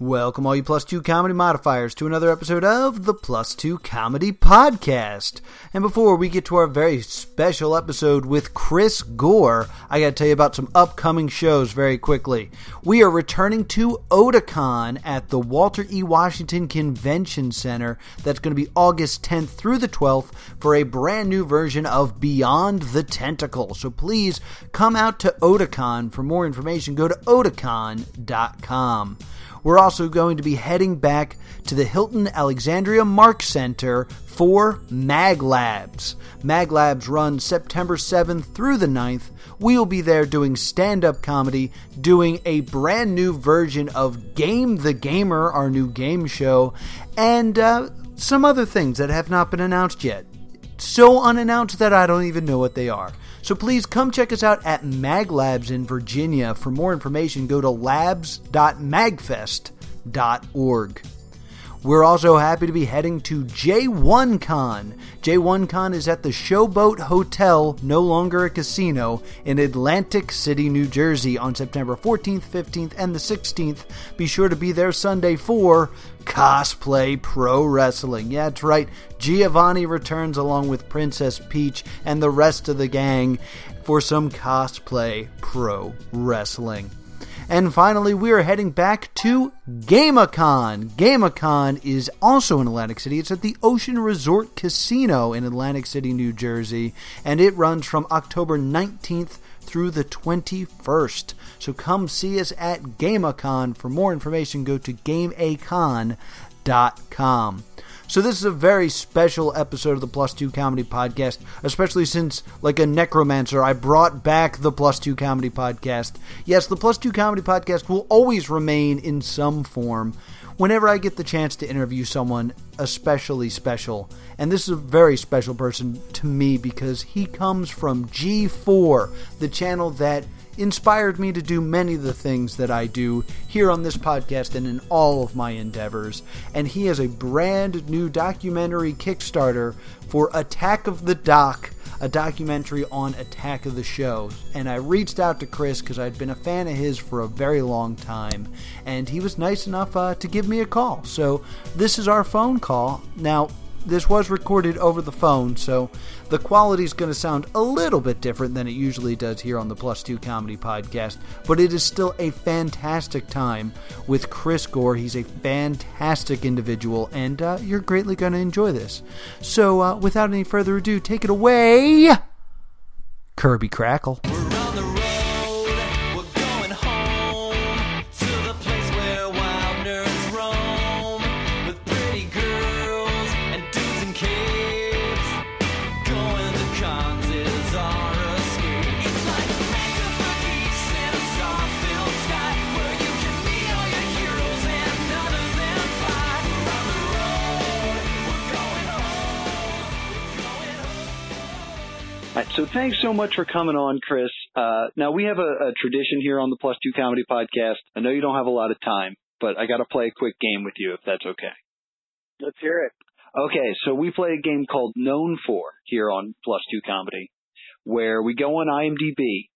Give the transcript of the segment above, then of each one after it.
Welcome, all you Plus Two comedy modifiers, to another episode of the Plus Two Comedy Podcast. And before we get to our very special episode with Chris Gore, I gotta tell you about some upcoming shows very quickly. We are returning to Otakon at the Walter E. Washington Convention Center. That's gonna be August 10th through the 12th for a brand new version of Beyond the Tentacle. So please come out to Otakon. For more information, go to otakon.com. We're also going to be heading back to the Hilton Alexandria Mark Center for Mag Labs. Mag Labs runs September 7th through the 9th. We'll be there doing stand up comedy, doing a brand new version of Game the Gamer, our new game show, and uh, some other things that have not been announced yet. So unannounced that I don't even know what they are. So please come check us out at Mag Labs in Virginia. For more information, go to labs.magfest.org. We're also happy to be heading to J1Con. J1Con is at the Showboat Hotel, no longer a casino, in Atlantic City, New Jersey on September 14th, 15th, and the 16th. Be sure to be there Sunday for Cosplay Pro Wrestling. Yeah, that's right. Giovanni returns along with Princess Peach and the rest of the gang for some Cosplay Pro Wrestling. And finally, we are heading back to GameaCon. GameaCon is also in Atlantic City. It's at the Ocean Resort Casino in Atlantic City, New Jersey, and it runs from October 19th through the 21st. So come see us at GameaCon. For more information, go to GameACon.com. So this is a very special episode of the Plus Two Comedy Podcast, especially since, like a necromancer, I brought back the Plus Two Comedy Podcast. Yes, the Plus Two Comedy Podcast will always remain in some form whenever I get the chance to interview someone especially special. And this is a very special person to me because he comes from G4, the channel that inspired me to do many of the things that I do here on this podcast and in all of my endeavors. And he has a brand new documentary Kickstarter for Attack of the Doc, a documentary on Attack of the Show. And I reached out to Chris because I'd been a fan of his for a very long time, and he was nice enough uh, to give me a call. So this is our phone call. Now, this was recorded over the phone, so the quality is going to sound a little bit different than it usually does here on the Plus Two Comedy Podcast, but it is still a fantastic time with Chris Gore. He's a fantastic individual, and uh, you're greatly going to enjoy this. So, uh, without any further ado, take it away, Kirby Krackle. So thanks so much for coming on, Chris. Uh, now we have a, a, tradition here on the Plus Two Comedy Podcast. I know you don't have a lot of time, but I got to play a quick game with you if that's okay. Let's hear it. Okay, so we play a game called Known For here on Plus Two Comedy, where we go on IMDb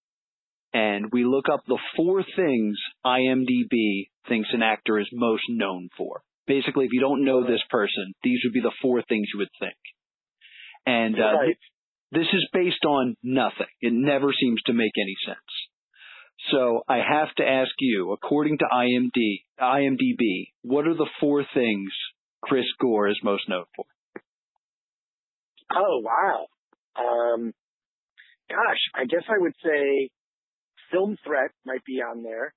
and we look up the four things IMDb thinks an actor is most known for. Basically, if you don't know this person, these would be the four things you would think. And uh, right. This is based on nothing. It never seems to make any sense. So I have to ask you, according to IMD, IMDb, what are the four things Chris Gore is most known for? Oh wow. Um, gosh, I guess I would say Film Threat might be on there.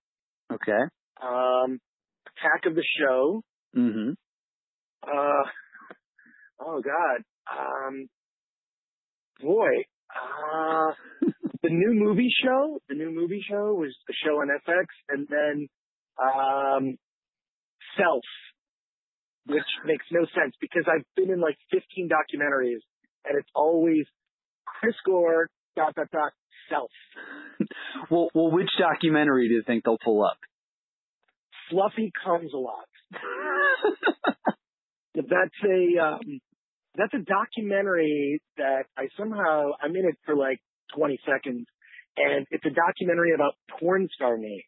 Okay. Um, Attack of the Show. Mm-hmm. Uh, oh God. Um, boy, uh, the new movie show, the new movie show was a show on FX, and then um, Self, which makes no sense because I've been in like 15 documentaries, and it's always Chris Gore dot dot dot Self. well, well, which documentary do you think they'll pull up? Fluffy Cumsalot. That's a um, that's a documentary that I somehow I'm in it for like 20 seconds, and it's a documentary about porn star names.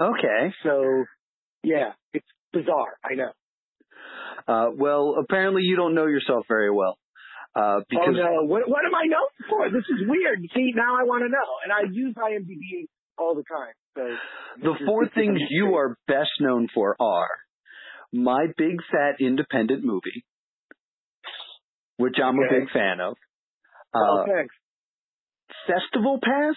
Okay. So Yeah, it's bizarre. I know. Uh, well, apparently you don't know yourself very well. Uh, because oh no, what, what am I known for? This is weird. See, now I want to know, and I use IMDb all the time. So the four things you are best known for are my big fat independent movie, which I'm Okay. a big fan of. oh, Uh, thanks. Festival Pass.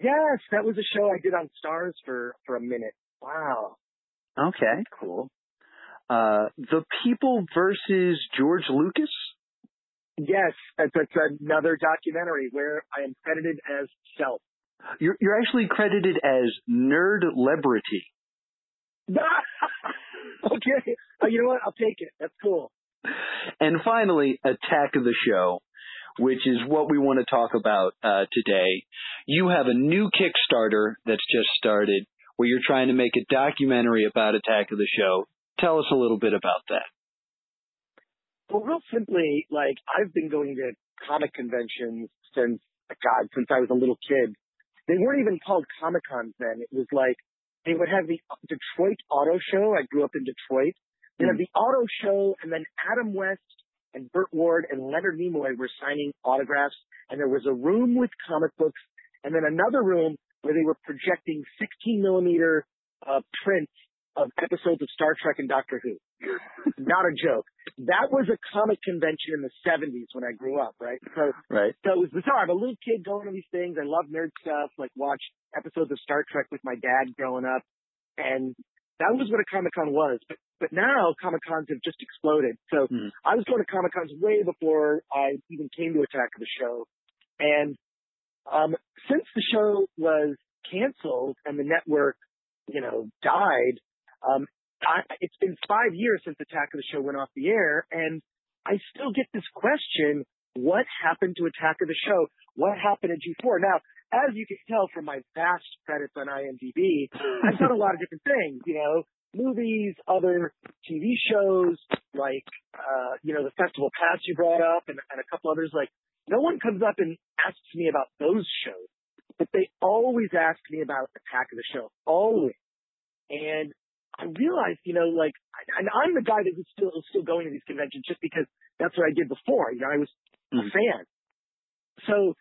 Yes, that was a show I did on Starz for for a minute. Wow. Okay, cool. Uh, The People versus George Lucas. Yes, that's, that's another documentary where I am credited as self. You're, you're actually credited as Nerd Celebrity. okay. Oh, you know what? I'll take it. That's cool. And finally, Attack of the Show, which is what we want to talk about uh, today. You have a new Kickstarter that's just started where you're trying to make a documentary about Attack of the Show. Tell us a little bit about that. Well, real simply, like I've been going to comic conventions since God, since I was a little kid. They weren't even called Comic Cons then. It was like they would have the Detroit Auto Show. I grew up in Detroit. They had the Auto Show, and then Adam West and Burt Ward and Leonard Nimoy were signing autographs. And there was a room with comic books, and then another room where they were projecting 16 millimeter uh, prints of episodes of Star Trek and Doctor Who. Not a joke. That was a comic convention in the 70s when I grew up, right? So, Right. so it was bizarre. I'm a little kid going to these things. I love nerd stuff, like watch episodes of Star Trek with my dad growing up. And that was what a Comic Con was. But, but now Comic Cons have just exploded. So Mhm. I was going to Comic Cons way before I even came to Attack of the Show. And, um, since the show was canceled and the network, you know, died, um, I, it's been five years since Attack of the Show went off the air, and I still get this question: What happened to Attack of the Show? What happened at G4? Now, as you can tell from my vast credits on IMDb, I've done a lot of different things. You know, movies, other TV shows, like uh, you know the Festival Pass you brought up, and, and a couple others. Like, no one comes up and asks me about those shows, but they always ask me about Attack of the Show, always. And I realized, you know, like, and I'm the guy that was still still going to these conventions just because that's what I did before. You know, I was a Mhm. fan. So,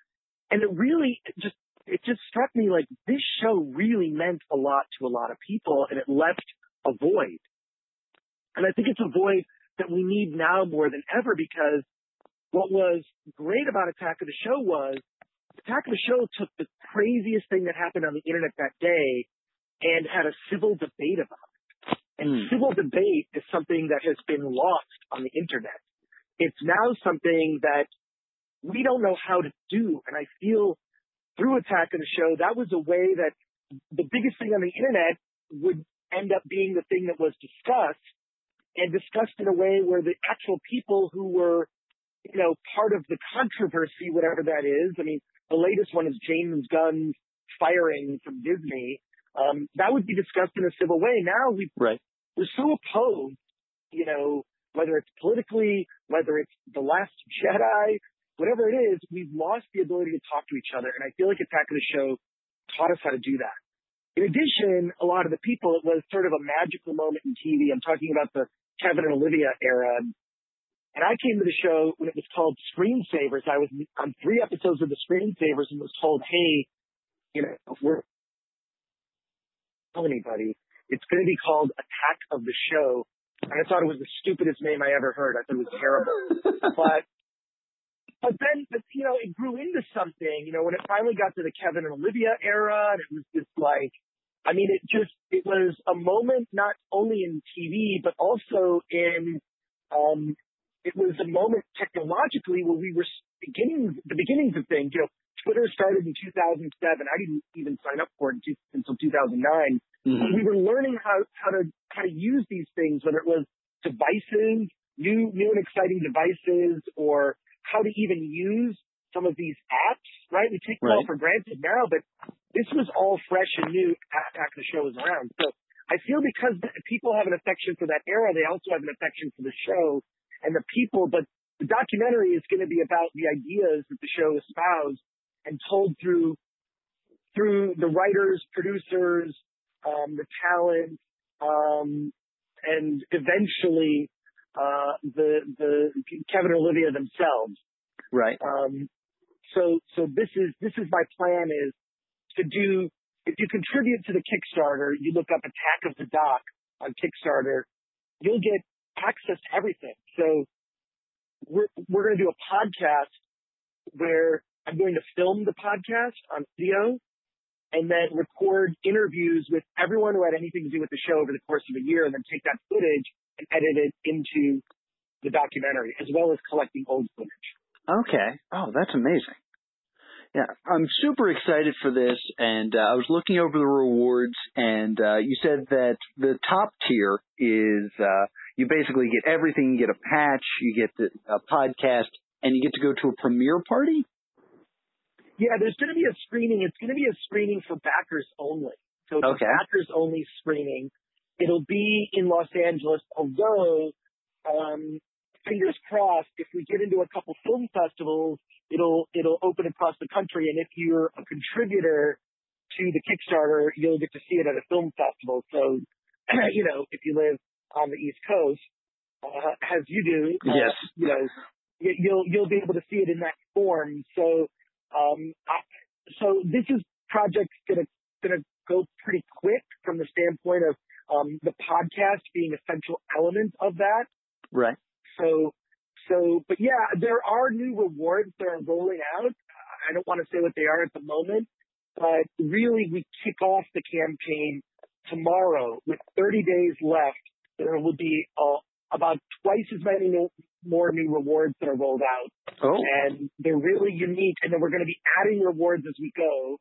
and it really just it just struck me like this show really meant a lot to a lot of people, and it left a void. And I think it's a void that we need now more than ever because what was great about Attack of the Show was Attack of the Show took the craziest thing that happened on the internet that day and had a civil debate about it. And Hmm. civil debate is something that has been lost on the internet. It's now something that we don't know how to do. And I feel through Attack of the Show, that was a way that the biggest thing on the internet would end up being the thing that was discussed and discussed in a way where the actual people who were, you know, part of the controversy, whatever that is. I mean, the latest one is James Gunn's firing from Disney. Um, that would be discussed in a civil way. Now we Right. we're so opposed, you know, whether it's politically, whether it's the Last Jedi, whatever it is, we've lost the ability to talk to each other. And I feel like Attack of the Show taught us how to do that. In addition, a lot of the people, it was sort of a magical moment in TV. I'm talking about the Kevin and Olivia era. And I came to the show when it was called Screensavers. I was on three episodes of the Screensavers and was told, hey, you know, we're tell anybody. It's going to be called Attack of the Show. And I thought it was the stupidest name I ever heard. I thought it was terrible. but but then, but, you know, it grew into something. You know, when it finally got to the Kevin and Olivia era, and it was just like, I mean, it just it was a moment not only in TV but also in um, it was a moment technologically where we were beginning the beginnings of things. You know, Twitter started in 2007. I didn't even sign up for it until 2009. Mhm. We were learning how how to how to use these things, whether it was devices, new new and exciting devices, or how to even use some of these apps. Right? We take them all Right. for granted now, but this was all fresh and new after the show was around. So I feel because people have an affection for that era, they also have an affection for the show and the people. But the documentary is going to be about the ideas that the show espoused and told through through the writers, producers, um, the talent, um, and eventually the the Kevin and Olivia themselves. Right. Um, so so this is this is my plan is to do if you contribute to the Kickstarter, you look up Attack of the Doc on Kickstarter, you'll get access to everything. So we're we're going to do a podcast where I'm going to film the podcast on video and then record interviews with everyone who had anything to do with the show over the course of a year and then take that footage and edit into the documentary as well as collecting old footage. Okay. Oh, that's amazing. Yeah, I'm super excited for this, and uh, I was looking over the rewards, and uh, you said that the top tier is uh, you basically get everything. You get a patch, you get the, a podcast, and you get to go to a premiere party. Yeah, there's going to be a screening. It's going to be a screening for backers only. So it's Okay. a backers only screening. It'll be in Los Angeles, although um, fingers crossed, if we get into a couple film festivals, it'll it'll open across the country. And if you're a contributor to the Kickstarter, you'll get to see it at a film festival. So, you know, if you live on the East Coast, uh, as you do, uh, Yes. you know, you'll you'll be able to see it in that form. So, um, I, so this is project's gonna gonna go pretty quick from the standpoint of um, the podcast being essential element of that. Right. So, so, but yeah, there are new rewards that are rolling out. I don't want to say what they are at the moment, but really we kick off the campaign tomorrow with 30 days left. There will be uh, about twice as many no- more new rewards that are rolled out Oh. and they're really unique. And then we're going to be adding rewards as we go.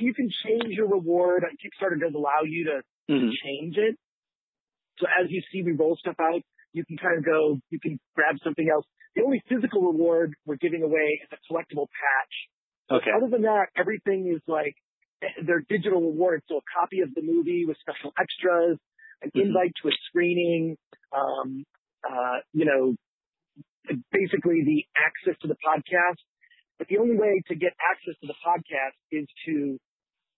You can change your reward. Kickstarter does allow you to Mhm. change it. So as you see me roll stuff out, you can kind of go, you can grab something else. The only physical reward we're giving away is a collectible patch. Okay. Other than that, everything is like, they're digital rewards. So a copy of the movie with special extras, an Mhm. invite to a screening, um, uh, you know, basically the access to the podcast. But the only way to get access to the podcast is to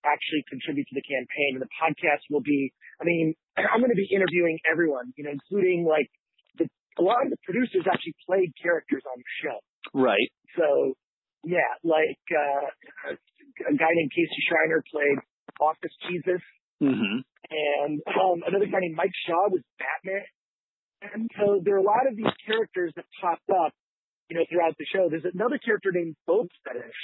actually contribute to the campaign. And the podcast will be, I mean, I'm going to be interviewing everyone, you know, including like the, a lot of the producers actually played characters on the show. Right. So yeah, like, uh, a guy named Casey Schreiner played Office Jesus hmm and um, another guy named Mike Shaw was Batman. And so there are a lot of these characters that popped up, you know, throughout the show. There's another character named Bob Fetish.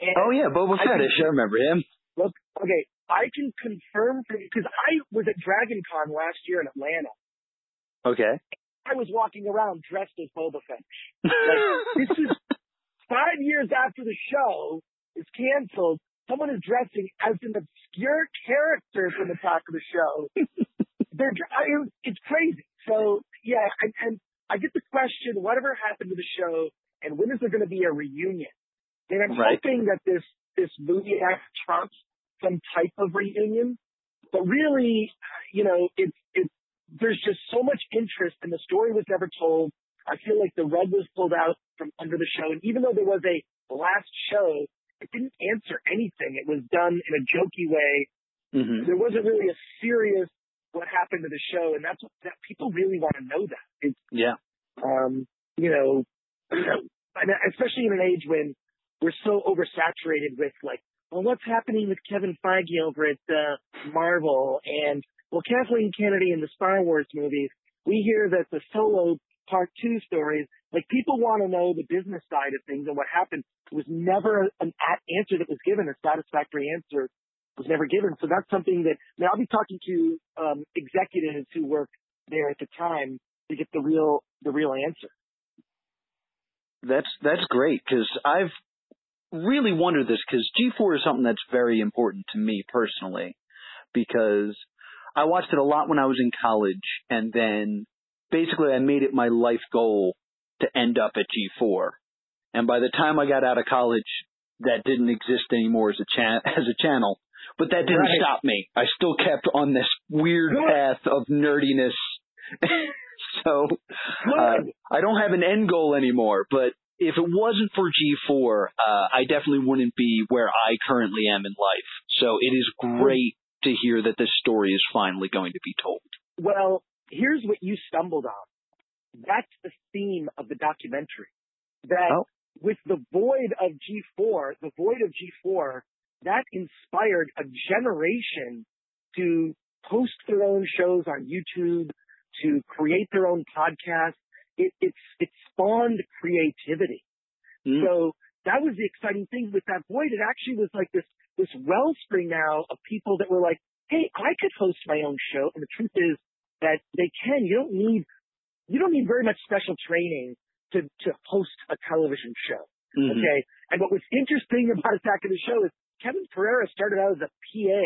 And Oh yeah, Boba I Fett. I remember him. look, okay, I can confirm for you because I was at Dragon Con last year in Atlanta. Okay. I was walking around dressed as Boba Fett. Like this is five years after the show is canceled. Someone is dressing as an obscure character from the top of the show. They're, dr- I, it's crazy. So yeah, and, and I get the question, whatever happened to the show, and when is there going to be a reunion? And I'm Right. hoping that this this movie act trumps some type of reunion. But really, you know, it's it's there's just so much interest, and the story was never told. I feel like the rug was pulled out from under the show, and even though there was a last show, it didn't answer anything. It was done in a jokey way. hmm There wasn't really a serious what happened to the show, and that's what that people really want to know. That it's Yeah. um, you know, especially in an age when we're so oversaturated with like, well, what's happening with Kevin Feige over at uh, Marvel, and well, Kathleen Kennedy in the Star Wars movies. We hear that the Solo Part Two stories, like people want to know the business side of things and what happened. It was never an answer that was given, a satisfactory answer was never given. So that's something that now I'll be talking to um, executives who worked there at the time to get the real the real answer. That's that's great because I've really wonder this because G4 is something that's very important to me personally because I watched it a lot when I was in college and then basically I made it my life goal to end up at G4 and by the time I got out of college that didn't exist anymore as a chan- as a channel but that didn't Right. stop me I still kept on this weird Good. path of nerdiness so uh, I don't have an end goal anymore, but if it wasn't for G4, uh, I definitely wouldn't be where I currently am in life. So it is great to hear that this story is finally going to be told. Well, here's what you stumbled on. That's the theme of the documentary. That Oh. with the void of G4, the void of G4, that inspired a generation to post their own shows on YouTube, to create their own podcasts. It, it's, it spawned creativity. Mm. So that was the exciting thing with that void. It actually was like this, this wellspring now of people that were like, Hey, I could host my own show. And the truth is that they can. You don't need, you don't need very much special training to, to host a television show. Mhm. Okay. And what was interesting about Attack of the Show is Kevin Pereira started out as a PA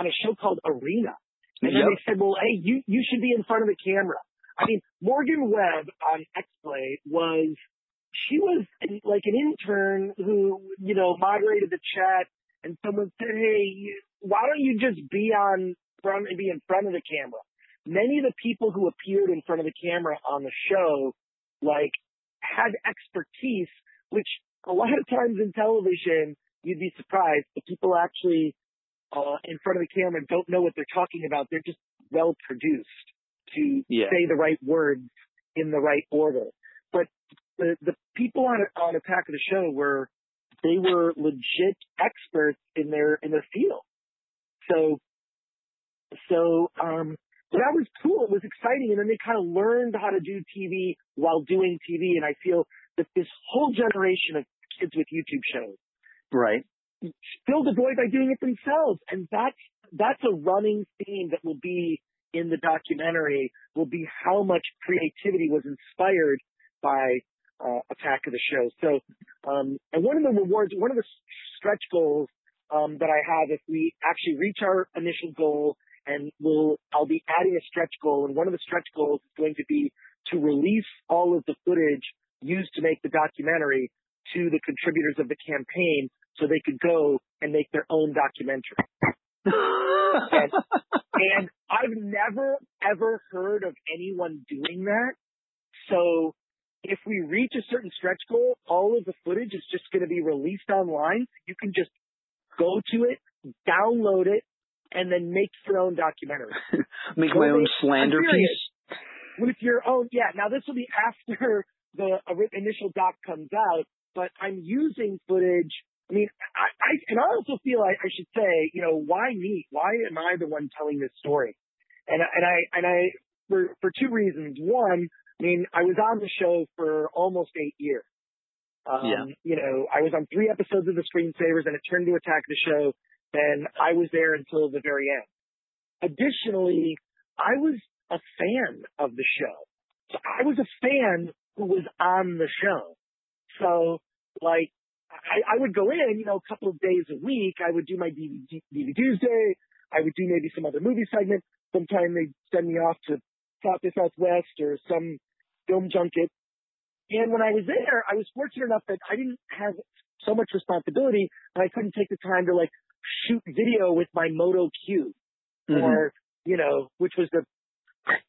on a show called Arena. And then they said, well, hey, you, you should be in front of the camera. I mean, Morgan Webb on X-Play was, she was like an intern who, you know, moderated the chat and someone said, hey, why don't you just be on front and be in front of the camera? Many of the people who appeared in front of the camera on the show, like, had expertise, which a lot of times in television, you'd be surprised, the people actually uh, in front of the camera don't know what they're talking about. They're just well produced to Yeah. say the right words in the right order. But the the people on on Attack of the Show were they were legit experts in their in their field. So so um so that was cool. It was exciting, and then they kind of learned how to do TV while doing TV. And I feel that this whole generation of kids with YouTube shows Right. fill the void by doing it themselves. And that's, that's a running theme that will be in the documentary will be how much creativity was inspired by uh, Attack of the Show. So, um, and one of the rewards, one of the stretch goals um, that I have, if we actually reach our initial goal, and we'll, I'll be adding a stretch goal, and one of the stretch goals is going to be to release all of the footage used to make the documentary to the contributors of the campaign so they could go and make their own documentary. And I've never ever heard of anyone doing that. So if we reach a certain stretch goal, all of the footage is just going to be released online. You can just go to it, download it, and then make your own documentary Make Well, my own slander piece. with your own. Yeah, now this will be after the initial doc comes out, but I'm using footage. I mean, I, I and I also feel I, I should say, you know, why me? Why am I the one telling this story? And I- and I and I for for two reasons. One, I mean, I was on the show for almost eight years. Um, Yeah. You know, I was on three episodes of the Screensavers, and it turned to Attack the Show. And I was there until the very end. Additionally, I was a fan of the show. So I was a fan who was on the show. So, like, I, I would go in, you know, a couple of days a week. I would do my DVD, DVD Tuesday. I would do maybe some other movie segment. Sometimes they'd send me off to South by Southwest or some film junket. And when I was there, I was fortunate enough that I didn't have so much responsibility and I couldn't take the time to like shoot video with my Moto Q Mhm. or, you know, which was the,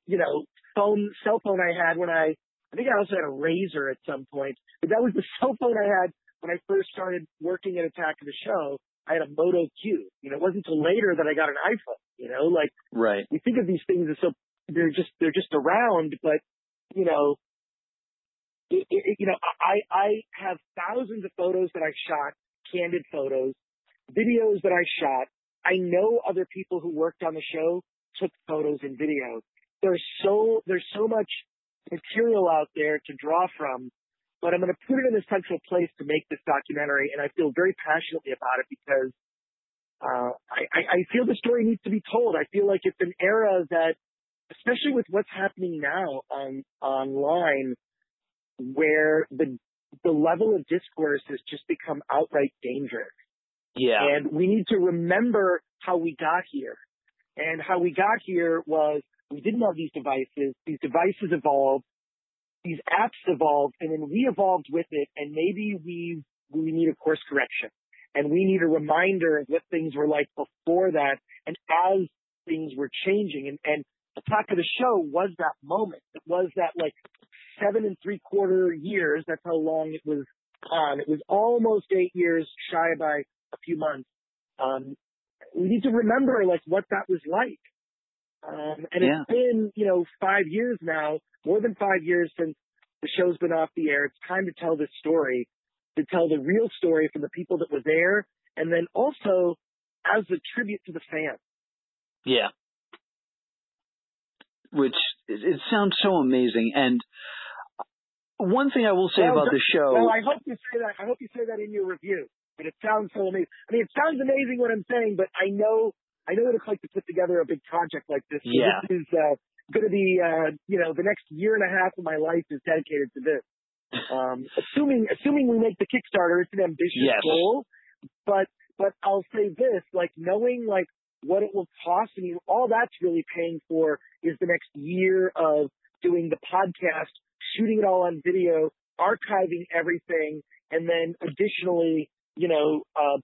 you know, phone, cell phone I had when I, I think I also had a RAZR at some point, but that was the cell phone I had when I first started working at Attack of the Show. I had a Moto Q. You know, it wasn't until later that I got an iPhone, you know, like Right. we think of these things as so, they're just, they're just around, but, you know, it, it, you know, I, I have thousands of photos that I shot, candid photos, videos that I shot. I know other people who worked on the show took photos and videos. There's so, there's so much material out there to draw from, but I'm going to put it in a central place to make this documentary. And I feel very passionately about it because, uh, I, I I feel the story needs to be told. I feel like it's an era that, especially with what's happening now on, online, where the, the level of discourse has just become outright dangerous. Yeah. And we need to remember how we got here. And how we got here was we didn't have these devices. These devices evolved. These apps evolved and then we evolved with it. And maybe we, we need a course correction and we need a reminder of what things were like before that. And as things were changing and, and Attack of the Show was that moment. It was that like seven and three quarter years. That's how long it was on. It was almost eight years shy by a few months. Um, we need to remember like what that was like. Um, and Yeah. it's been, you know, five years now, more than five years since the show's been off the air. It's time to tell this story, to tell the real story from the people that were there, and then also as a tribute to the fans. Yeah. Which it, it sounds so amazing. And one thing I will say Well, about the show. Well, I hope you say that. I hope you say that in your review. But it sounds so amazing. I mean, it sounds amazing what I'm saying, but I know, I know what it's like to put together a big project like this. So Yeah. This is uh, going to be, uh, you know, the next year and a half of my life is dedicated to this. Um, assuming, assuming we make the Kickstarter, it's an ambitious Yes. goal. But, but I'll say this, like knowing like what it will cost. I mean, all that's really paying for is the next year of doing the podcast, shooting it all on video, archiving everything, and then additionally, you know, uh,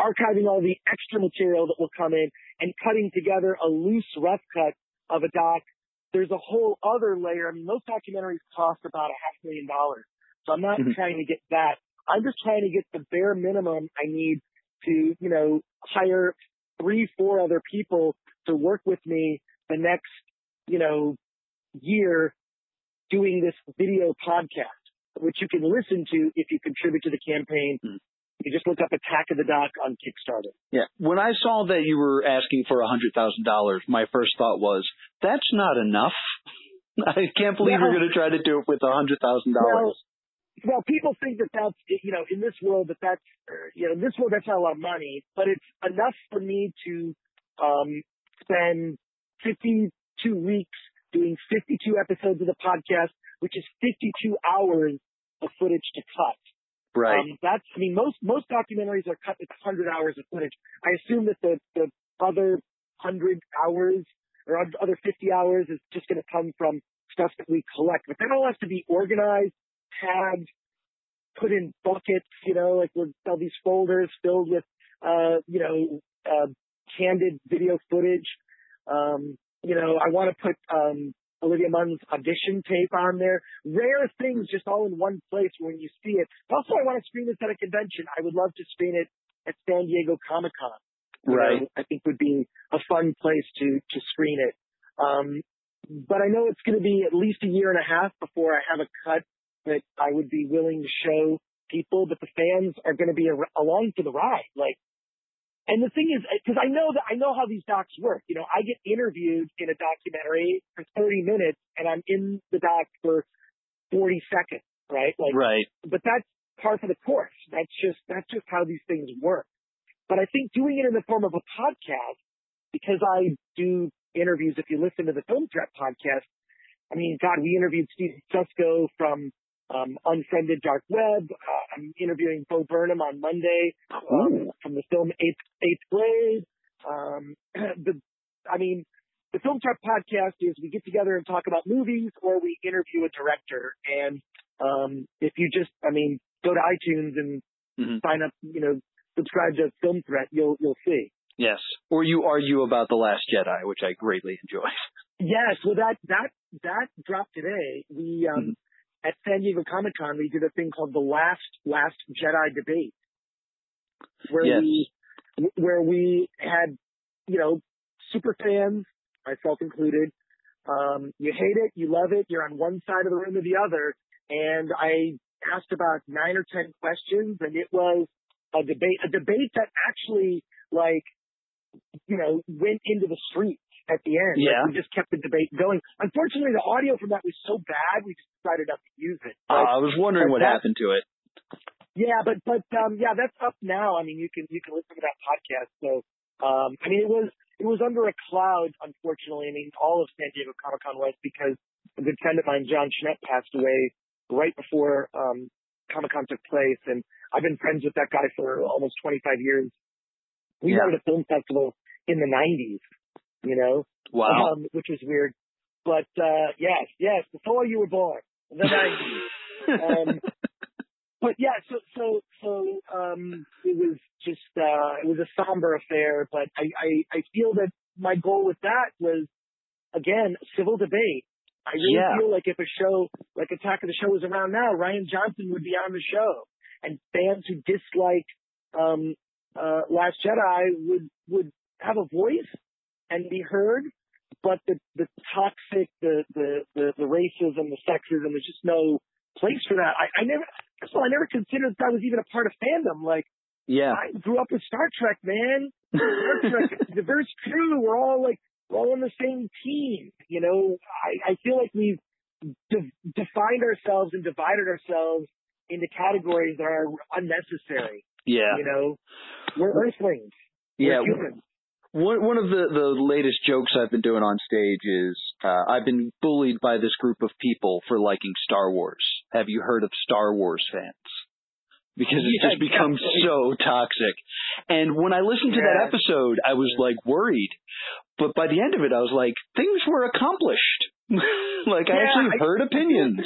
archiving all the extra material that will come in and cutting together a loose rough cut of a doc. There's a whole other layer. I mean, most documentaries cost about a half million dollars. So I'm not Mhm. trying to get that. I'm just trying to get the bare minimum I need to, you know, hire three, four other people to work with me the next, you know, year doing this video podcast, which you can listen to if you contribute to the campaign. You just look up Attack of the Doc on Kickstarter. Yeah. When I saw that you were asking for a hundred thousand dollars, my first thought was, that's not enough. I can't believe Well- you're going to try to do it with a $100,000. well, people think that that's, you know, in this world that that's, you know, in this world that's not a lot of money, but it's enough for me to um, spend 52 weeks doing 52 episodes of the podcast, which is 52 hours of footage to cut. Right. Um, that's, I mean, most, most documentaries are cut with 100 hours of footage. I assume that the, the other 100 hours or other 50 hours is just going to come from stuff that we collect. But that all has to be organized, tagged, put in buckets, you know, like with all these folders filled with, uh, you know, uh, candid video footage. Um, you know, I want to put, um, Olivia Munn's audition tape on there. Rare things just all in one place when you see it. Also, I want to screen this at a convention. I would love to screen it at San Diego Comic Con. Right. know, I think would be a fun place to to screen it. Um, but I know it's going to be at least a year and a half before I have a cut that I would be willing to show people. But the fans are going to be along for the ride. Like, and the thing is, uh, because I know that I know how these docs work. You know, I get interviewed in a documentary for 30 minutes, and I'm in the doc for 40 seconds, right? Like, right. but that's part of the course. That's just that's just how these things work. But I think doing it in the form of a podcast, because I do interviews. If you listen to the Film Threat podcast, I mean, God, we interviewed Steve Susco from um, Unfriended Dark Web. Uh, I'm interviewing Bo Burnham on Monday um, from the film Eighth, Eighth Grade. Um, the, I mean, the Film Threat podcast is we get together and talk about movies, or we interview a director. And um, if you just, I mean, go to iTunes and Mhm. sign up, you know, subscribe to Film Threat, you'll you'll see. Yes. Or you argue about the Last Jedi, which I greatly enjoy. Yes, well that that that dropped today. We um Mm-hmm. At San Diego Comic Con we did a thing called the Last Last Jedi debate. Where Yes. we where we had, you know, super fans, myself included. Um, you hate it, you love it, you're on one side of the room or the other. And I asked about nine or ten questions and it was a debate a debate that actually like you know, went into the streets at the end. Like, Yeah. we just kept the debate going. Unfortunately, the audio from that was so bad, we just decided not to use it. Uh, I was wondering what that- happened to it. yeah, but but um, yeah, that's up now. I mean, you can you can listen to that podcast. So, um, I mean, it was it was under a cloud. Unfortunately, I mean, all of San Diego Comic Con was because a good friend of mine, John Schmidt, passed away right before um, Comic Con took place, and I've been friends with that guy for almost 25 years. We Yeah. at a film festival in the 90s, you know, Wow. um, which was weird. But uh, yes, yes, before you were born, the 90s. um, but yeah, so so so um, it was just uh, it was a somber affair. But I, I I feel that my goal with that was again civil debate. I really Yeah. feel like if a show like Attack of the Show was around now, Rian Johnson would be on the show, and fans who dislike um, uh, Last Jedi would would have a voice and be heard, but the the toxic, the the the, the racism, the sexism, there's just no place for that. I, I never, first of all, I never considered that was even a part of fandom. Like, Yeah. I grew up with Star Trek, man. Star Trek, the diverse crew, we're all like, we're all on the same team. You know, I, I feel like we've de- defined ourselves and divided ourselves into categories that are unnecessary. Yeah. You know, we're Earthlings. Yeah. We're humans. One one of the the latest jokes I've been doing on stage is uh, I've been bullied by this group of people for liking Star Wars. Have you heard of Star Wars fans? Because it's Yeah, just become definitely. so toxic. And when I listened to that episode, I was like worried. But by the end of it, I was like, things were accomplished. like I Yeah, actually I- heard opinions.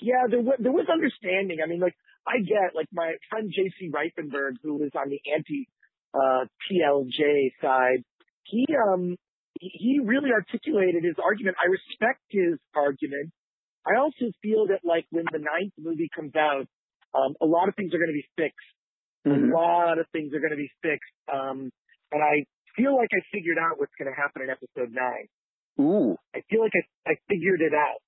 Yeah, there was, there was understanding. I mean, like, I get, like, my friend J.C. Reifenberg, who was on the anti, uh, TLJ side, he, um, he he really articulated his argument. I respect his argument. I also feel that, like, when the ninth movie comes out, um, a lot of things are going to be fixed. Mhm. A lot of things are going to be fixed. Um, and I feel like I figured out what's going to happen in episode nine. Ooh. I feel like I, I figured it out.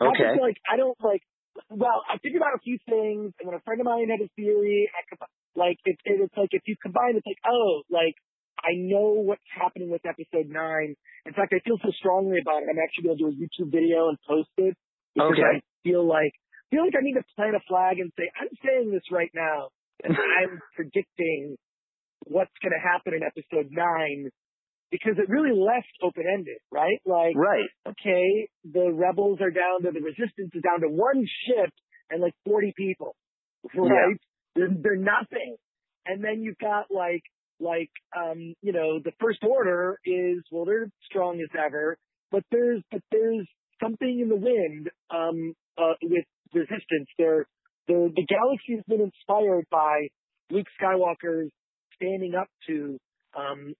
Okay. just, like I don't like. Well, I figured out a few things, and then a friend of mine had a theory, I could, like it, it, it's like if you combine, it's like oh, like I know what's happening with episode nine. In fact, I feel so strongly about it. I'm actually going to do a YouTube video and post it because Okay. I feel like I feel like I need to plant a flag and say I'm saying this right now, and I'm predicting what's going to happen in episode nine because it really left open ended, right? Like Right. okay, the rebels are down to the resistance is down to one ship and like 40 people, right? They're, they're nothing. And then you've got like, like, um, you know, the first order is, well, they're strong as ever, but there's, but there's something in the wind, um, uh, with resistance. They're, the, the galaxy has been inspired by Luke Skywalker's standing up to, um,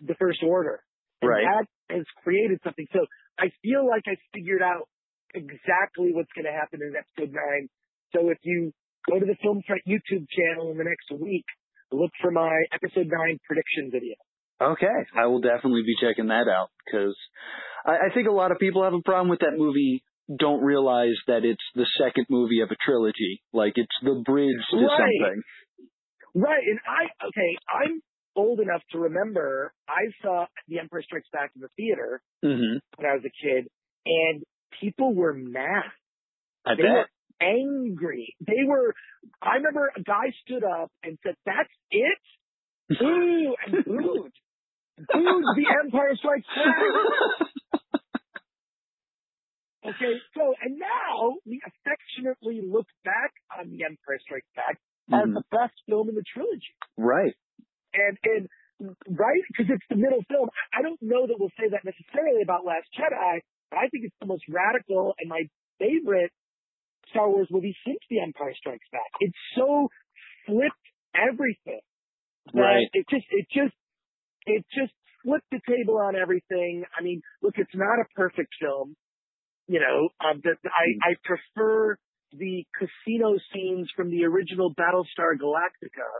the first order. And Right. that has created something. So I feel like I figured out exactly what's going to happen in episode nine. So if you go to the Film Threat YouTube channel in the next week, look for my episode nine prediction video. Okay, I will definitely be checking that out because I, I think a lot of people have a problem with that movie. Don't realize that it's the second movie of a trilogy. Like it's the bridge to Right. something. Right. And I, okay, I'm old enough to remember I saw The Emperor Strikes Back in the theater hmm when I was a kid and people were mad. I They bet. were angry. They were, I remember a guy stood up and said, that's it? Boo! And booed. Booed The Empire Strikes Back. Okay, so, and now we affectionately look back on The Empire Strikes Back as Mhm. the best film in the trilogy. Right. And, and, right? Because it's the middle film. I I don't know that we'll say that necessarily about Last Jedi, but I think it's the most radical and my favorite Star Wars movie since The Empire Strikes Back. It's so flipped everything. Right. It just, it just, it just flipped the table on everything. I mean, look, it's not a perfect film. You know, um, the, I, I prefer the casino scenes from the original Battlestar Galactica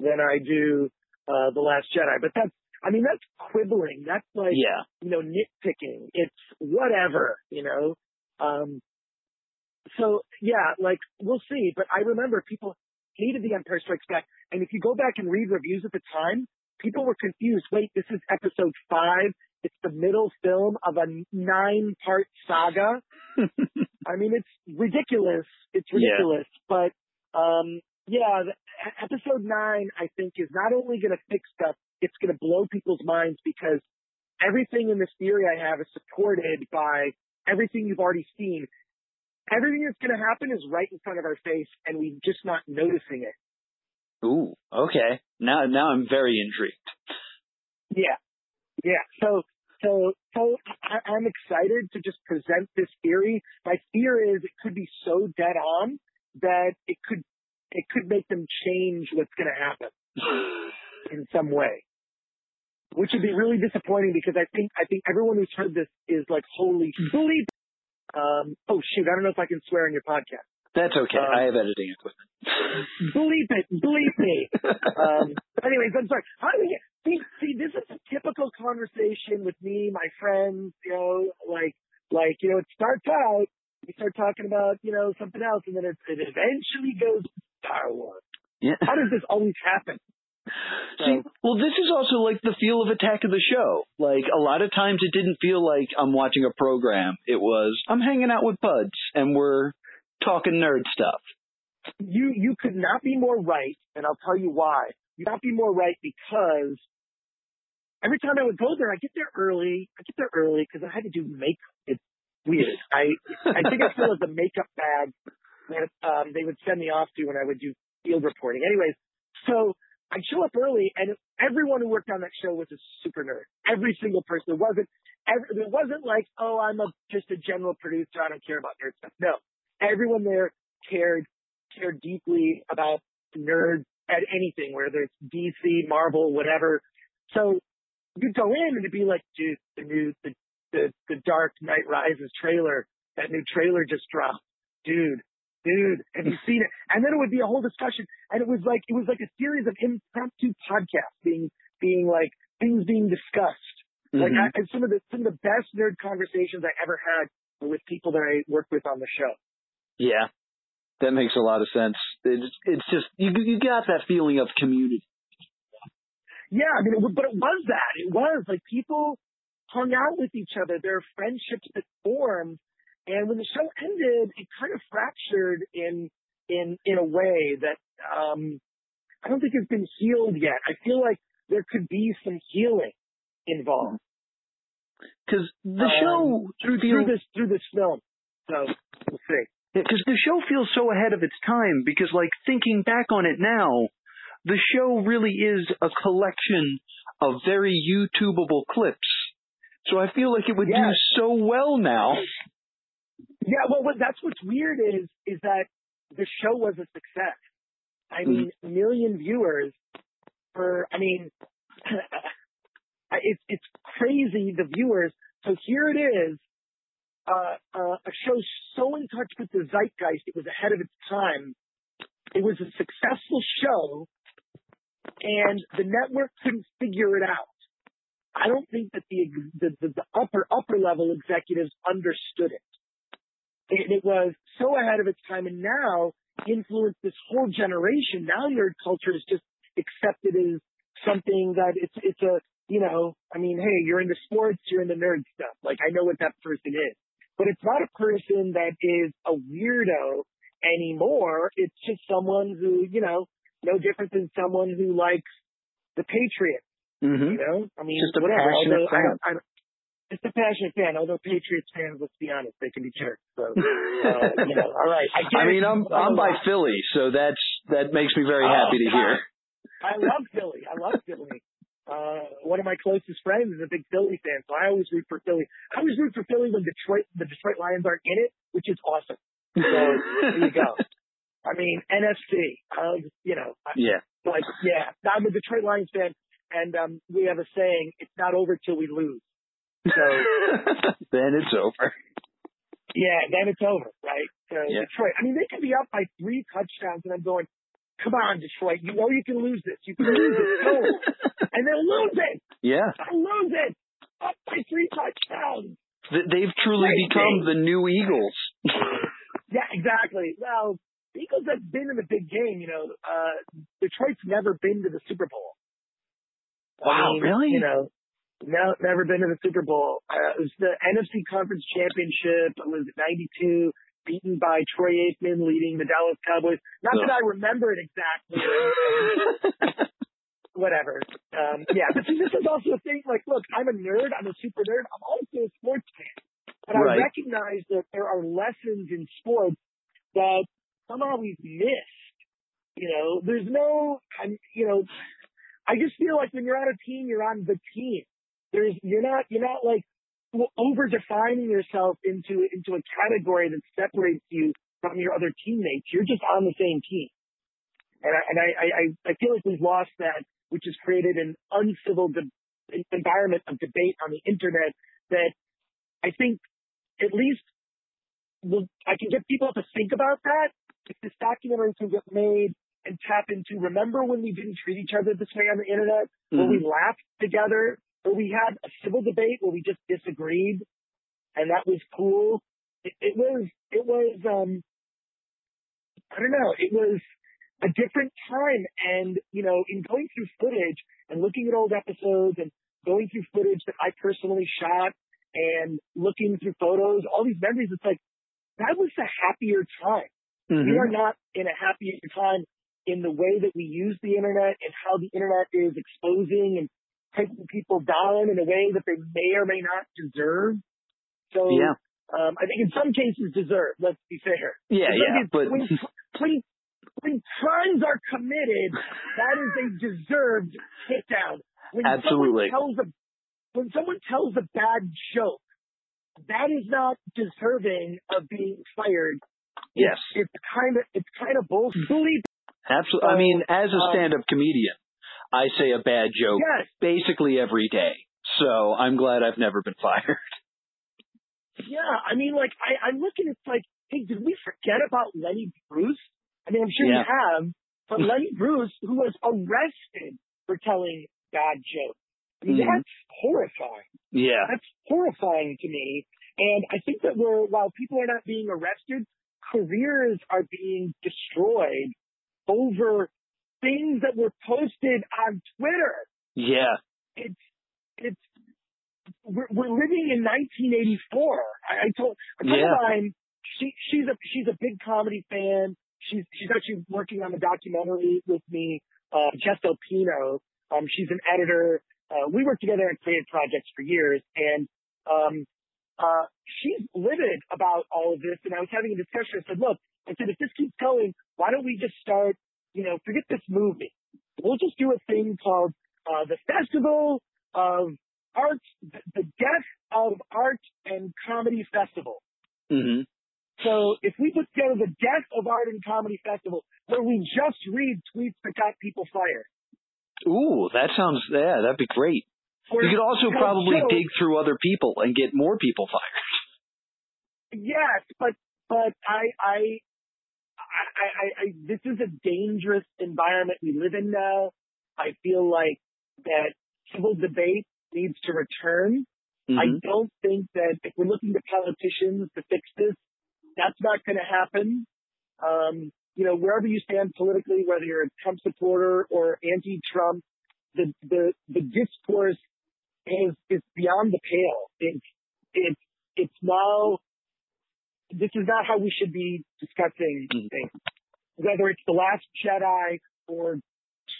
than I do uh, The Last Jedi. But that's, I mean, that's quibbling. That's like, Yeah. you know, nitpicking. It's whatever, you know. Um, so yeah, like we'll see. But I remember people hated The Empire Strikes Back, and if you go back and read reviews at the time, people were confused. Wait, this is episode five. It's the middle film of a nine-part saga. I mean, it's ridiculous. It's Yeah. ridiculous. But um, yeah, the, episode nine, I think, is not only going to fix stuff, it's going to blow people's minds because everything in this theory I have is supported by everything you've already seen. Everything that's going to happen is right in front of our face, and we're just not noticing it. Ooh. Okay. Now, now I'm very intrigued. Yeah, yeah. So, so, so I, I'm excited to just present this theory. My fear is it could be so dead on that it could, it could make them change what's going to happen in some way, which would be really disappointing because I think, I think everyone who's heard this is like, holy, holy. Um, oh shoot, I don't know if I can swear on your podcast. That's okay. Um, I have editing equipment. bleep it, bleep me. um, but anyways, I'm sorry. How do we get, see, see, this is a typical conversation with me, my friends, you know, like, like, you know, it starts out, we start talking about, you know, something else, and then it, it eventually goes to Star Wars. Yeah. How does this always happen? See, well, this is also like the feel of Attack of the Show. Like a lot of times, it didn't feel like I'm watching a program. It was I'm hanging out with buds and we're talking nerd stuff. you you could not be more right, and I'll tell you why. You not be more right because every time I would go there, I get there early. I get there early because I had to do makeup. It's weird. I I think I still have the makeup bag that um, they would send me off to when I would do field reporting. Anyways, so I'd show up early, and everyone who worked on that show was a super nerd. Every single person. There wasn't every, there wasn't like, oh, I'm a just a general producer. I don't care about nerd stuff. No, everyone there cared cared deeply about nerds at anything, whether it's DC, Marvel, whatever. So you'd go in and it'd be like, dude, the new the the, the Dark Knight Rises trailer, that new trailer just dropped, dude. Dude, have you seen it? And then it would be a whole discussion, and it was like it was like a series of impromptu podcasts being being like things being discussed. Like Mhm. I, and some of the some of the best nerd conversations I ever had were with people that I worked with on the show. yeah, that makes a lot of sense. It's, it's just you you got that feeling of community. Yeah, I mean, it, but it was that. It was like people hung out with each other. There are friendships that formed, and when the show ended, it kind of fractured in in in a way that um I don't think has been healed yet. I feel like there could be some healing involved Because the um, show through feels- through this through this film. So we'll see. because the show feels so ahead of its time. Because like thinking back on it now, the show really is a collection of very YouTubeable clips. So I feel like it would do so well now. Yeah, well, what, that's what's weird is is that the show was a success. I mean, a million viewers for. I mean, it's it's crazy the viewers. So here it is, uh, uh, a show so in touch with the zeitgeist, it was ahead of its time. It was a successful show, and the network couldn't figure it out. I don't think that the the, the, the upper upper level executives understood it it, it was so ahead of its time and now influenced this whole generation. Now nerd culture is just accepted as something that it's it's a you know, I mean, hey, you're into sports, you're into nerd stuff. Like I know what that person is. But it's not a person that is a weirdo anymore. It's just someone who, you know, no different than someone who likes the Patriots, Mm-hmm. you know? I mean, Just a whatever. passionate Although I don't, I don't, just a passionate fan. Although Patriots fans, let's be honest, they can be jerks. So, uh, you know, all right. I, I mean, I'm I'm by Philly, so that's that makes me very Oh, happy to hear. I love Philly. I love Philly. Uh, one of my closest friends is a big Philly fan, so I always root for Philly. I always root for Philly when Detroit, the Detroit Lions aren't in it, which is awesome. So there you go. I mean, NFC. Uh, you know, Yeah. like yeah, I'm a Detroit Lions fan, and um, we have a saying: "It's not over till we lose." So then it's over. yeah, then it's over, right? So Yeah. Detroit. I mean, they could be up by three touchdowns, and I'm going, "Come on, Detroit! You know you can lose this. You can lose it." No, and they'll lose it. Yeah. They'll lose it. Up by three touchdowns. They've truly Great become game. the new Eagles. Yeah, exactly. Well, the Eagles have been in the big game. You know, uh, Detroit's never been to the Super Bowl. I Wow, mean, really? You know, no, never been to the Super Bowl. Uh, it was the NFC Conference Championship. It was '92, beaten by Troy Aikman leading the Dallas Cowboys. Not that I remember it exactly. Whatever. Um, yeah, but see, this is also a thing. Like, look, I'm a nerd. I'm a super nerd. I'm also a sports fan, but Right. I recognize that there are lessons in sports that somehow we've missed. You know, there's no, I'm, you know, I just feel like when you're on a team, you're on the team. There's, you're not, you're not like over defining yourself into, into a category that separates you from your other teammates. You're just on the same team. And I, and I, I, I- feel like we've lost that, which has created an uncivil de- environment of debate on the internet that I think at least we'll, I can get people to think about that. If this documentary can get made and tap into, remember when we didn't treat each other this way on the internet, When we mm-hmm. laughed together, where we had a civil debate where we just disagreed, and that was cool. It, it was, it was, um, I don't know, it was a different time. And, you know, in going through footage and looking at old episodes and going through footage that I personally shot and looking through photos, all these memories, it's like, that was a happier time. Mhm. We are not in a happier time in the way that we use the internet and how the internet is exposing and taking people down in a way that they may or may not deserve. So, Yeah. um, I think in some cases deserve, let's be fair. Yeah, yeah, cases, but when, when, when crimes are committed, that is a deserved hit down. When Absolutely. Someone tells a, when someone tells a bad joke, that is not deserving of being fired. yes, It's kind of, it's kind of bullshit. absolutely. I mean, as a um, stand-up comedian, I say a bad joke Yes. basically every day. So I'm glad I've never been fired. Yeah, I mean, like, I, I'm looking, it's like, hey, did we forget about Lenny Bruce? I mean, I'm sure Yeah. we have, but Lenny Bruce, who was arrested for telling bad jokes. I mean, Mhm. that's horrifying. Yeah. That's horrifying to me. And I think that we're, while people are not being arrested, careers are being destroyed over things that were posted on Twitter. Yeah. It's, it's, we're, we're living in 1984. I, I told, Yeah. mine, she, she's a, she's a big comedy fan. She's, she's actually working on a documentary with me, uh, Jess Alpino. Um, she's an editor. Uh, we worked together on creative projects for years and, um, uh, she's livid about all of this. And I was having a discussion. I said, look, I said, if this keeps going, why don't we just start, you know, forget this movie. We'll just do a thing called, uh, the Festival of Art, the Death of Art and Comedy Festival. hmm So if we put together the Death of Art and Comedy Festival, where we just read tweets that got people fired. Ooh, that sounds, yeah, that'd be great. Or You could also probably dig through other people and get more people fired. Yes, but but I I I, I, I this is a dangerous environment we live in now. I feel like that civil debate needs to return. I Mhm. don't think that if we're looking to politicians to fix this, that's not going to happen. Um, you know, wherever you stand politically, whether you're a Trump supporter or anti-Trump, the the the discourse is is beyond the pale. It's it's it's now. This is not how we should be discussing Mhm. things. Whether it's the Last Jedi or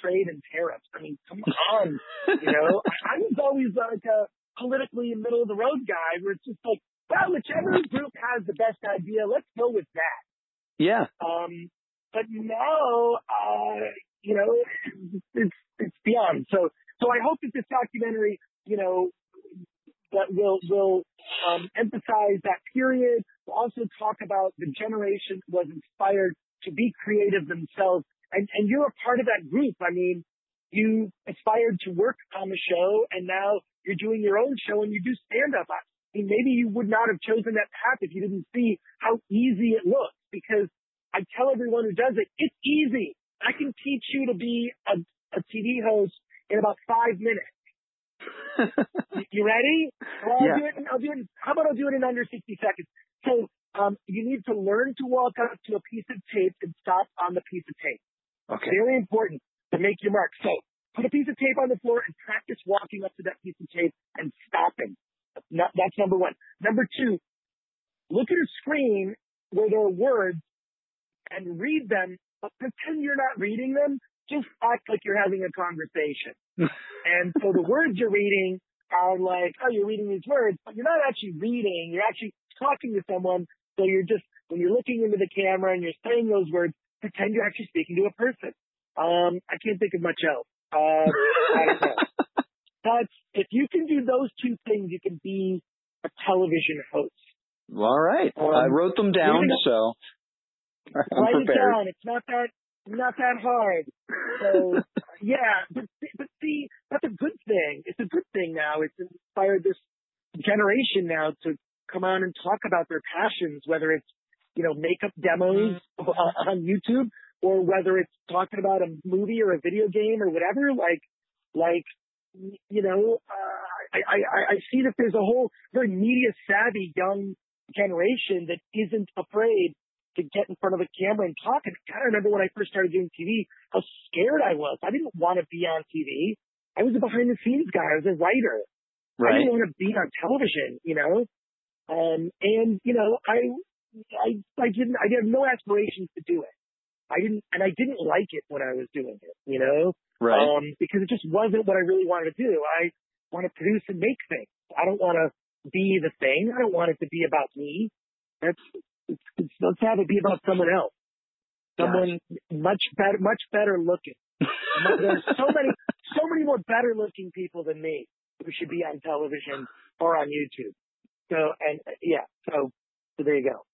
trade and tariffs. I mean, come on. You know, I, I was always like a politically middle of the road guy where it's just like, well, whichever group has the best idea, let's go with that. Yeah. Um, but now, uh, you know, it's, it's beyond. So, so I hope that this documentary, you know, that will, will, um, emphasize that period. We'll also talk about the generation was inspired to be creative themselves. And, and you're a part of that group. I mean, you aspired to work on the show and now you're doing your own show and you do stand up. I mean, maybe you would not have chosen that path if you didn't see how easy it looks because I tell everyone who does it, it's easy. I can teach you to be a, a TV host in about five minutes. You- ready? Well, I'll Yeah. do it. in- I'll do it. How about I'll do it in under 60 seconds? So, um, you need to learn to walk up to a piece of tape and stop on the piece of tape. Okay. Very important to make your mark. So, put a piece of tape on the floor and practice walking up to that piece of tape and stopping. That's number one. Number two, look at a screen where there are words and read them, but pretend you're not reading them. Just act like you're having a conversation. and so the words you're reading are like, oh, you're reading these words, but you're not actually reading. You're actually talking to someone. So you're just, when you're looking into the camera and you're saying those words, pretend you're actually speaking to a person. Um, I can't think of much else. Uh, I don't know. But if you can do those two things, you can be a television host. All right. Um, I wrote them down, reading- so I'm Write it prepared. down. It's not that not that hard. So yeah, but but see, that's a good thing. It's a good thing now. It's inspired this generation now to come on and talk about their passions, whether it's you know, makeup demos uh, on YouTube or whether it's talking about a movie or a video game or whatever, like, like, you know, uh, I, I, I see that there's a whole very media savvy young generation that isn't afraid to get in front of a camera and talk. And God, I remember when I first started doing TV, how scared I was. I didn't want to be on TV. I was a behind the scenes guy. I was a writer. Right. I didn't want to be on television, you know? Um, and, you know, I, I, I didn't, I had no aspirations to do it. I didn't, and I didn't like it when I was doing it, you know? Right. Um, because it just wasn't what I really wanted to do. I want to produce and make things. I don't want to be the thing. I don't want it to be about me. That's, it's, it's, let's have it be about someone else. Someone much better, much better looking. There's so many, so many more better looking people than me who should be on television or on YouTube. So, and yeah, so, so there you go.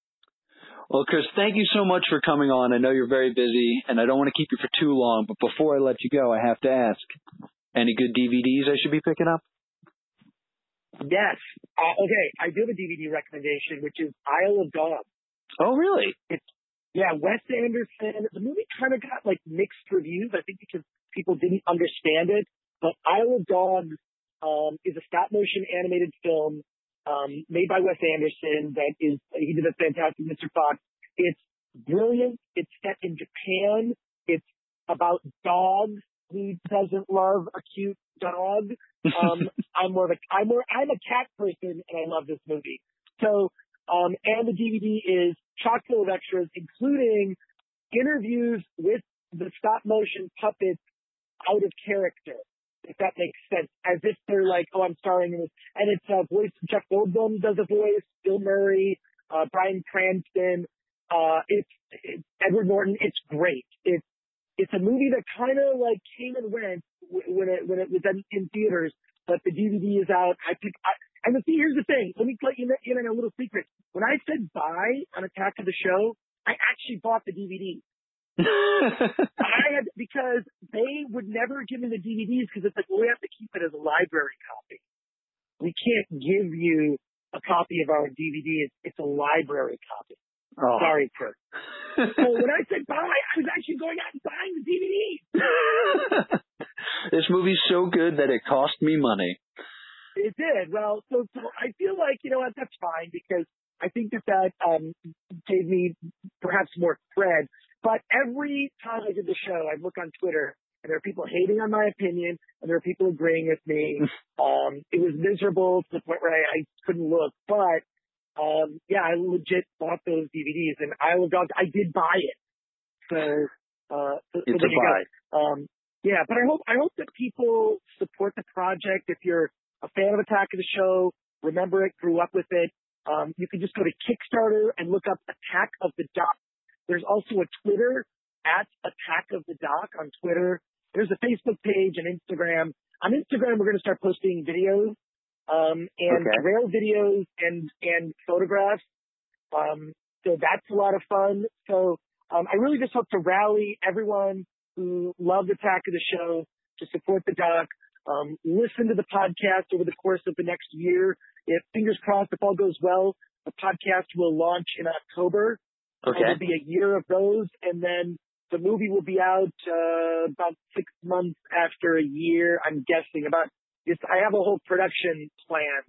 Well, Chris, thank you so much for coming on. I know you're very busy and I don't want to keep you for too long, but before I let you go, I have to ask, any good DVDs I should be picking up? Yes. Uh, okay. I do have a DVD recommendation, which is Isle of Dogs. Oh, really? It's, yeah, Wes Anderson. The movie kind of got like mixed reviews, I think because people didn't understand it. But Isle of Dogs um, is a stop motion animated film made by Wes Anderson that is, he did a fantastic Mr. Fox. It's brilliant. It's set in Japan. It's about dogs. He doesn't love a cute dog? Um, I'm more of a, I'm more, I'm a cat person and I love this movie. So, um, and the DVD is chock full of extras, including interviews with the stop motion puppets out of character if that makes sense, as if they're like, oh, I'm starring in this. And it's uh, voice, Jeff Goldblum does a voice, Bill Murray, uh, Bryan Cranston, uh, it's, it's Edward Norton. It's great. It's, it's a movie that kind of like came and went when it, when it was in theaters, but the DVD is out. I think, I, and the thing, here's the thing. Let me let you in on a little secret. When I said buy on Attack of the Show, I actually bought the DVD. I had because they would never give me the DVDs because it's like well, we have to keep it as a library copy. We can't give you a copy of our DVD. It's, it's a library copy. Oh. Sorry, Kurt. so when I said bye, I was actually going out and buying the DVD. this movie's so good that it cost me money. It did. Well, so, so I feel like you know what that's fine because I think that that um, gave me perhaps more cred but every time I did the show, I'd look on Twitter and there are people hating on my opinion and there are people agreeing with me. um, it was miserable to the point where I, I couldn't look, but, um, yeah, I legit bought those DVDs and of Dogs. I did buy it. So, uh, so, it's so a buy. Um, yeah, but I hope, I hope that people support the project. If you're a fan of Attack of the Show, remember it, grew up with it. Um, you can just go to Kickstarter and look up Attack of the Doc there's also a Twitter at Attack of the Doc on Twitter. There's a Facebook page and Instagram. On Instagram, we're going to start posting videos, um, and okay. rare videos and, and photographs. Um, so that's a lot of fun. So, um, I really just hope to rally everyone who loved Attack of the Show to support the doc. Um, listen to the podcast over the course of the next year. If fingers crossed, if all goes well, the podcast will launch in October. Okay. It'll be a year of those, and then the movie will be out uh, about six months after a year. I'm guessing about this. I have a whole production plan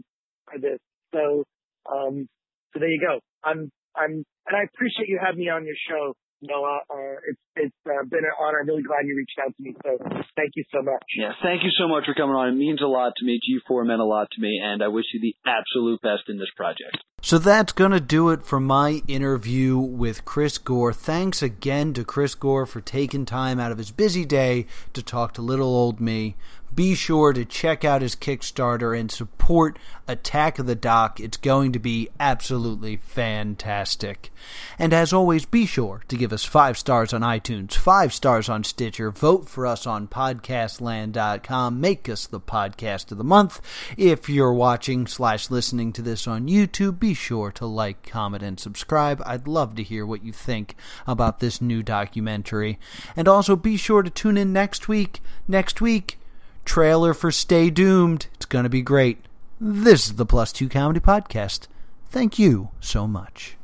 for this, so um, so there you go. I'm I'm and I appreciate you having me on your show. Noah. Uh, it's it's uh, been an honor. I'm really glad you reached out to me. So thank you so much. Yeah, thank you so much for coming on. It means a lot to me. G4 meant a lot to me, and I wish you the absolute best in this project. So that's going to do it for my interview with Chris Gore. Thanks again to Chris Gore for taking time out of his busy day to talk to little old me be sure to check out his Kickstarter and support Attack of the Doc. It's going to be absolutely fantastic. And as always, be sure to give us five stars on iTunes, five stars on Stitcher, vote for us on podcastland.com, make us the podcast of the month. If you're watching slash listening to this on YouTube, be sure to like, comment, and subscribe. I'd love to hear what you think about this new documentary. And also be sure to tune in next week. Next week, trailer for Stay Doomed. It's going to be great. This is the Plus Two Comedy Podcast. Thank you so much.